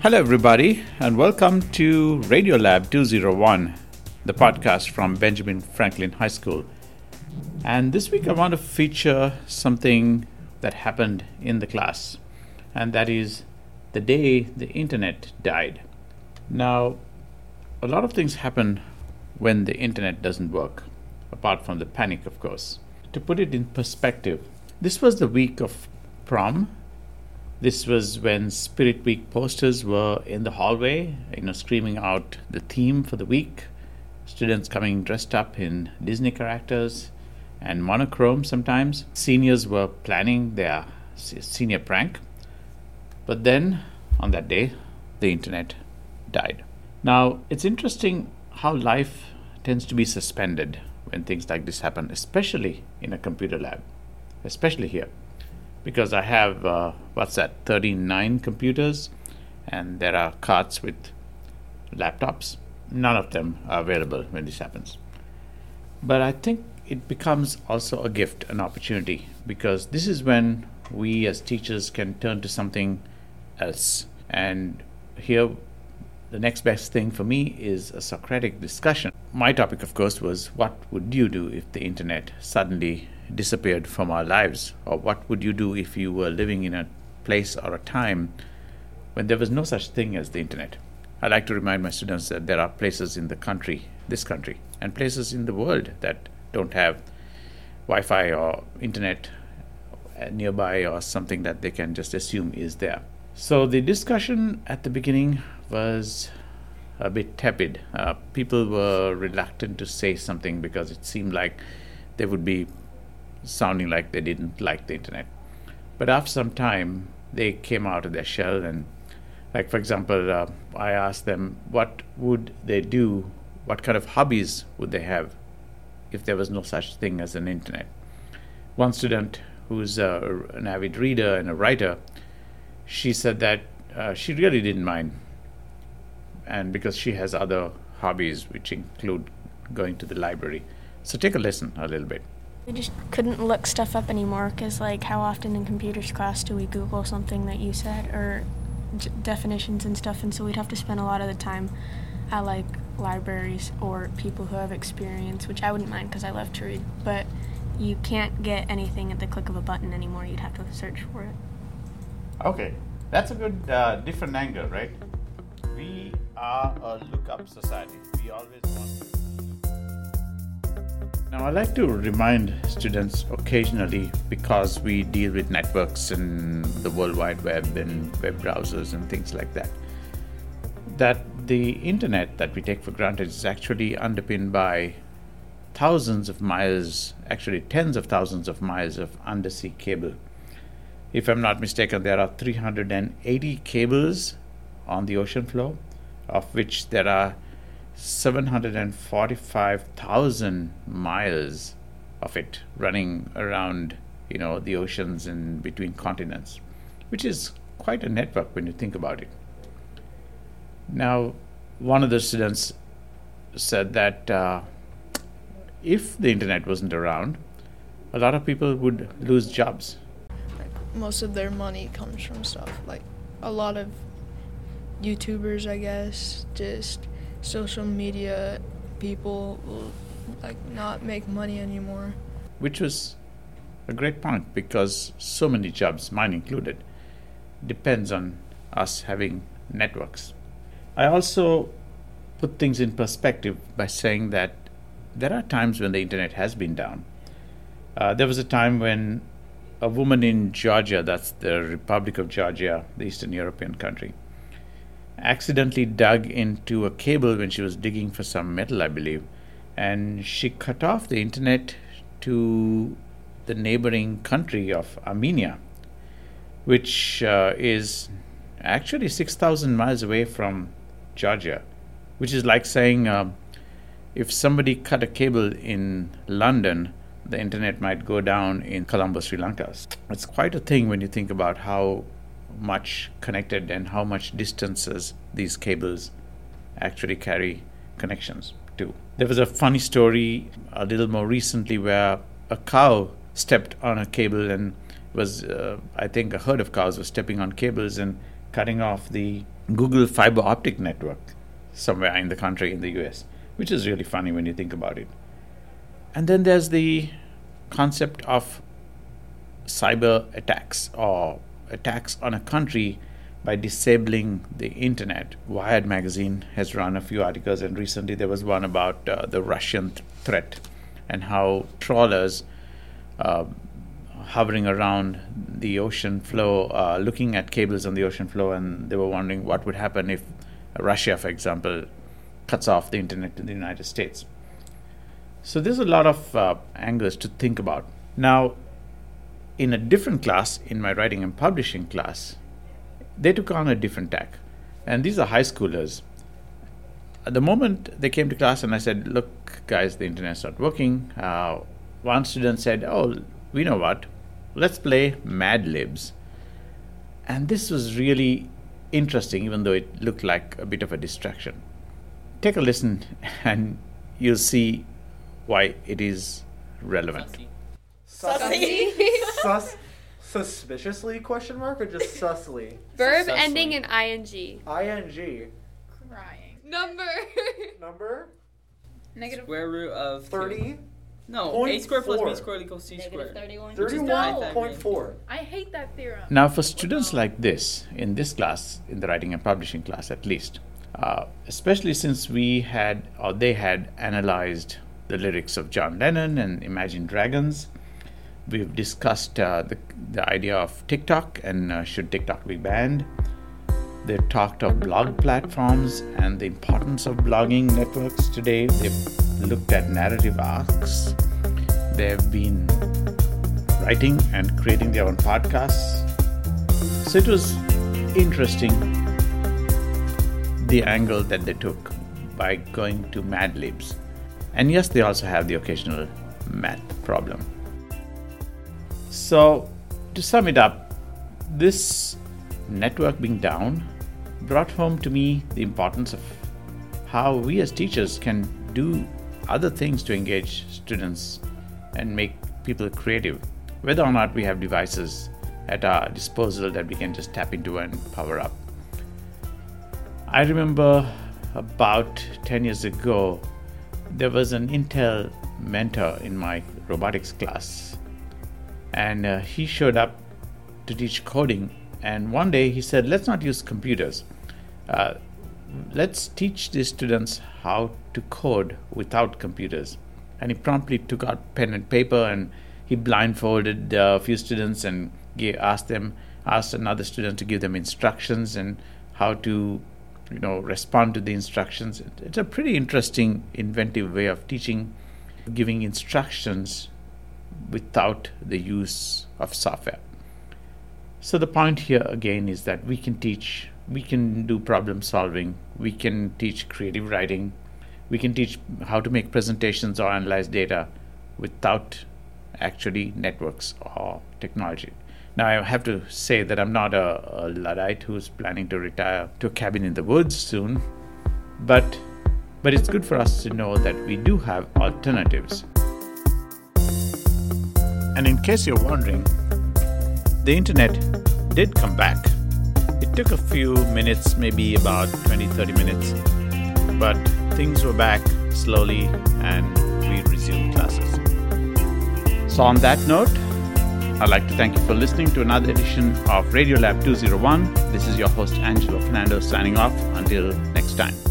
Hello, everybody, and welcome to Radiolab 201, the podcast from Benjamin Franklin High School. And this week I want to feature something that happened in the class, and that is the day the internet died. Now, a lot of things happen when the internet doesn't work, apart from the panic, of course. To put it in perspective, this was the week of prom this was when Spirit Week posters were in the hallway, you know, screaming out the theme for the week. Students coming dressed up in Disney characters and monochrome sometimes. Seniors were planning their senior prank. But then, on that day, the internet died. Now, it's interesting how life tends to be suspended when things like this happen, especially in a computer lab, especially here because I have uh, what's that 39 computers and there are carts with laptops. None of them are available when this happens. But I think it becomes also a gift, an opportunity, because this is when we as teachers can turn to something else. And here, the next best thing for me is a Socratic discussion. My topic, of course, was what would you do if the internet suddenly disappeared from our lives? Or what would you do if you were living in a place or a time when there was no such thing as the internet? I like to remind my students that there are places in the country, this country, and places in the world that don't have Wi Fi or internet nearby or something that they can just assume is there. So the discussion at the beginning was a bit tepid. Uh, people were reluctant to say something because it seemed like they would be sounding like they didn't like the internet. But after some time, they came out of their shell and like for example uh, i asked them what would they do? What kind of hobbies would they have if there was no such thing as an internet? One student who's uh, an avid reader and a writer she said that uh, she really didn't mind. And because she has other hobbies which include going to the library. So take a listen a little bit we just couldn't look stuff up anymore because, like, how often in computers class do we Google something that you said or d- definitions and stuff? And so we'd have to spend a lot of the time at like libraries or people who have experience, which I wouldn't mind because I love to read. But you can't get anything at the click of a button anymore. You'd have to search for it. Okay, that's a good uh, different angle, right? We are a look-up society. We always want. Now, I like to remind students occasionally because we deal with networks and the World Wide Web and web browsers and things like that, that the internet that we take for granted is actually underpinned by thousands of miles, actually tens of thousands of miles of undersea cable. If I'm not mistaken, there are 380 cables on the ocean floor, of which there are 745,000 miles of it running around, you know, the oceans and between continents, which is quite a network when you think about it. Now, one of the students said that uh, if the internet wasn't around, a lot of people would lose jobs. Most of their money comes from stuff like a lot of YouTubers, I guess, just social media people will like not make money anymore. Which was a great point because so many jobs, mine included, depends on us having networks. I also put things in perspective by saying that there are times when the internet has been down. Uh, there was a time when a woman in Georgia, that's the Republic of Georgia, the Eastern European country, accidentally dug into a cable when she was digging for some metal, I believe, and she cut off the internet to the neighboring country of Armenia, which uh, is actually 6,000 miles away from Georgia, which is like saying uh, if somebody cut a cable in London, the internet might go down in Colombo, Sri Lanka. It's quite a thing when you think about how much connected and how much distances these cables actually carry connections to. There was a funny story a little more recently where a cow stepped on a cable and was, uh, I think, a herd of cows was stepping on cables and cutting off the Google fiber optic network somewhere in the country in the US, which is really funny when you think about it. And then there's the concept of cyber attacks or attacks on a country by disabling the internet. Wired magazine has run a few articles, and recently there was one about uh, the Russian th- threat and how trawlers uh, hovering around the ocean floor, uh, looking at cables on the ocean floor, and they were wondering what would happen if Russia, for example, cuts off the internet in the United States. So there's a lot of uh, angles to think about. Now, in a different class, in my writing and publishing class, they took on a different tack. And these are high schoolers. At the moment they came to class and I said, Look, guys, the internet's not working. Uh, one student said, Oh, we know what, let's play Mad Libs. And this was really interesting, even though it looked like a bit of a distraction. Take a listen and you'll see why it is relevant. Sussy. Sus, suspiciously question mark or just sussly? Verb Successfully. ending in ing. ing Crying. Number. number Negative. Square root of two. 30 No, point a squared plus four. b squared equals c Negative squared. 31. Which is the 31.4 I hate that theorem. Now, for students like this, in this class, in the writing and publishing class at least, uh, especially since we had, or they had analyzed the lyrics of John Lennon and Imagine Dragons, we've discussed uh, the, the idea of TikTok and uh, should TikTok be banned. They've talked of blog platforms and the importance of blogging networks today. They've looked at narrative arcs. They've been writing and creating their own podcasts. So it was interesting the angle that they took by going to Mad Libs. And yes, they also have the occasional math problem. So, to sum it up, this network being down brought home to me the importance of how we as teachers can do other things to engage students and make people creative, whether or not we have devices at our disposal that we can just tap into and power up. I remember about 10 years ago, there was an Intel mentor in my robotics class, and uh, he showed up to teach coding. And one day he said, Let's not use computers. Uh, let's teach these students how to code without computers. And he promptly took out pen and paper and he blindfolded a few students and gave, asked them, asked another student to give them instructions and how to, you know, respond to the instructions. It's a pretty interesting, inventive way of teaching, giving instructions without the use of software. So the point here again is that we can teach, we can do problem solving, we can teach creative writing, we can teach how to make presentations or analyze data without actually networks or technology. Now I have to say that I'm not a, a luddite who's planning to retire to a cabin in the woods soon, but but it's good for us to know that we do have alternatives. And in case you're wondering, the internet did come back. It took a few minutes, maybe about 20 30 minutes, but things were back slowly and we resumed classes. So, on that note, I'd like to thank you for listening to another edition of Radio Lab 201. This is your host, Angelo Fernando, signing off. Until next time.